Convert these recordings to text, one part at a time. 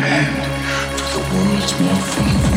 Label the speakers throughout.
Speaker 1: hand to the worlds more full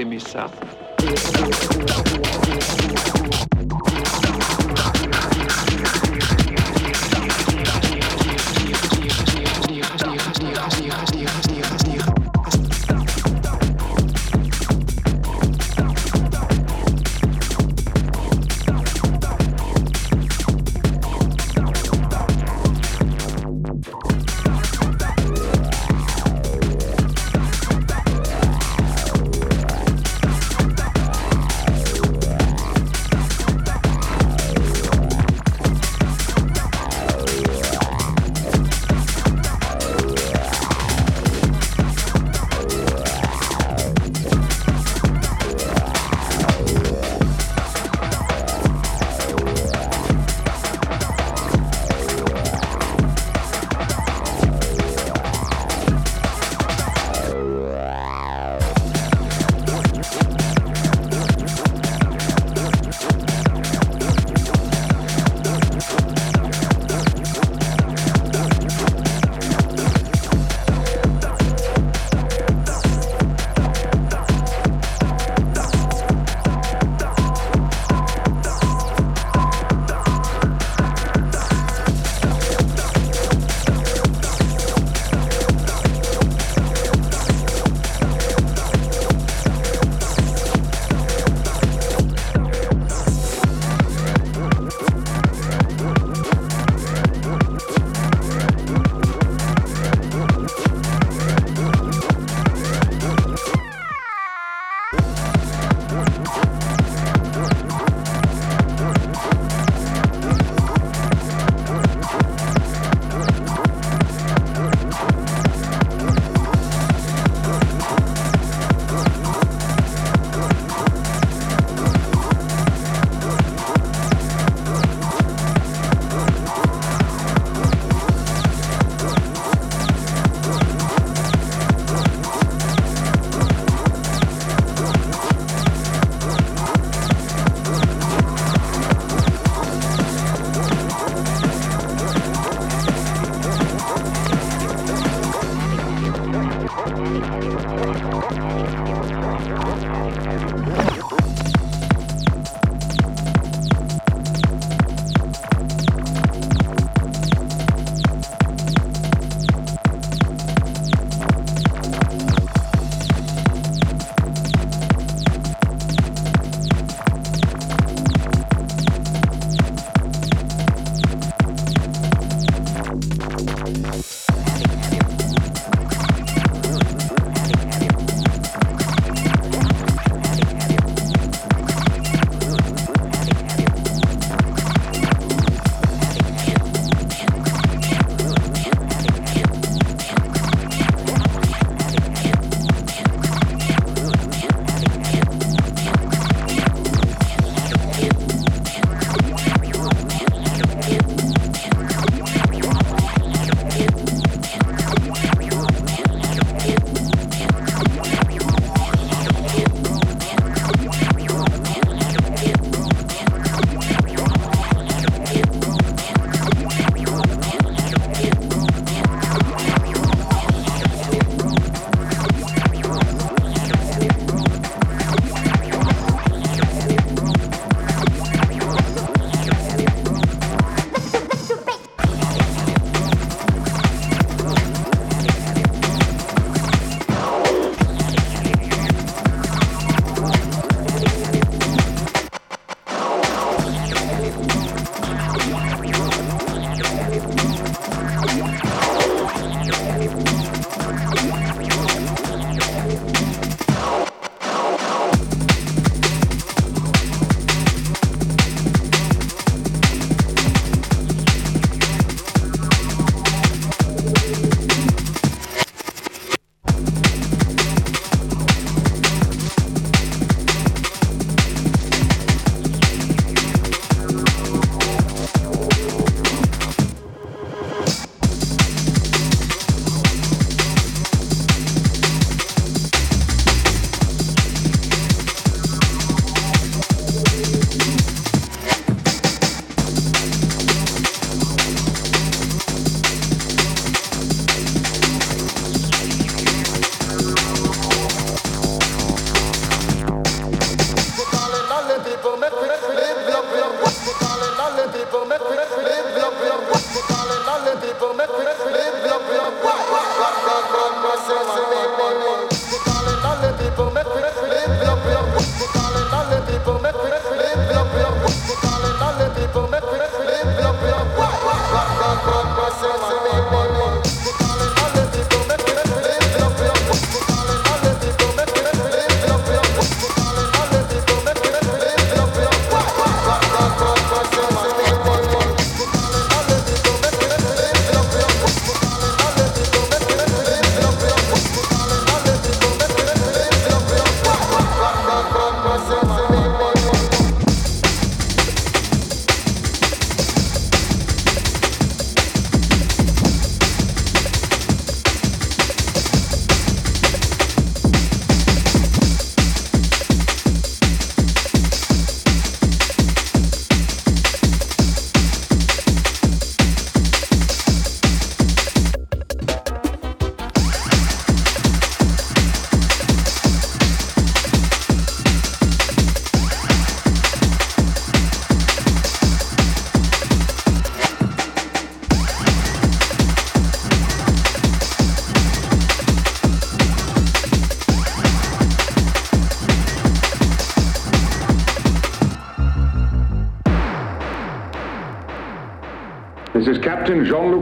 Speaker 2: emissão.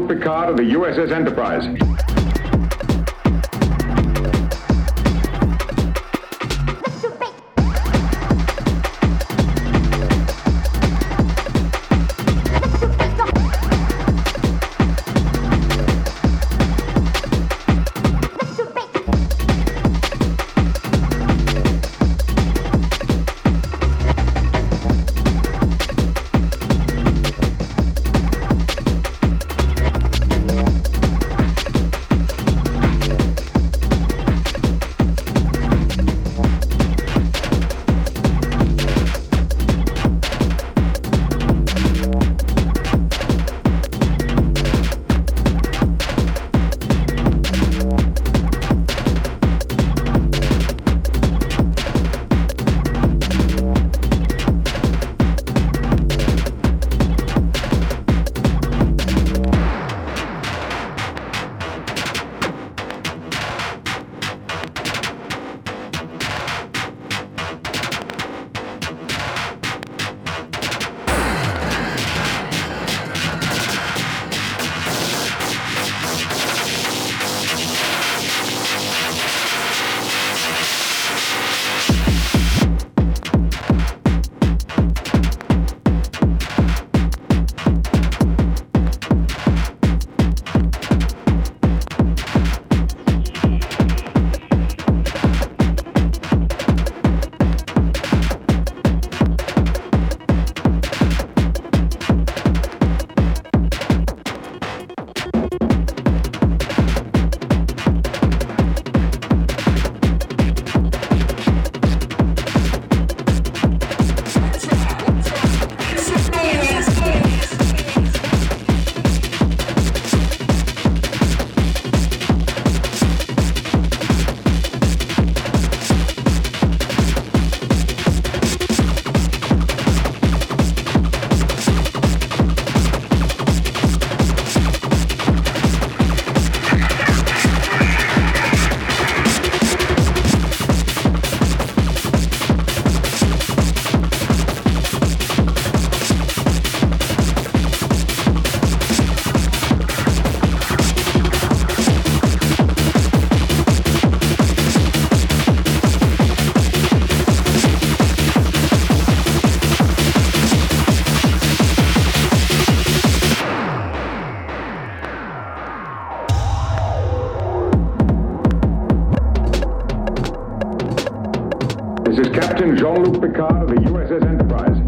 Speaker 2: Picard of the USS Enterprise. Jean-Luc Picard of the USS Enterprise.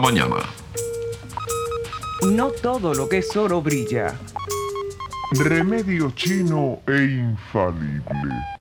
Speaker 3: mañana.
Speaker 4: No todo lo que es oro brilla.
Speaker 5: Remedio chino e infalible.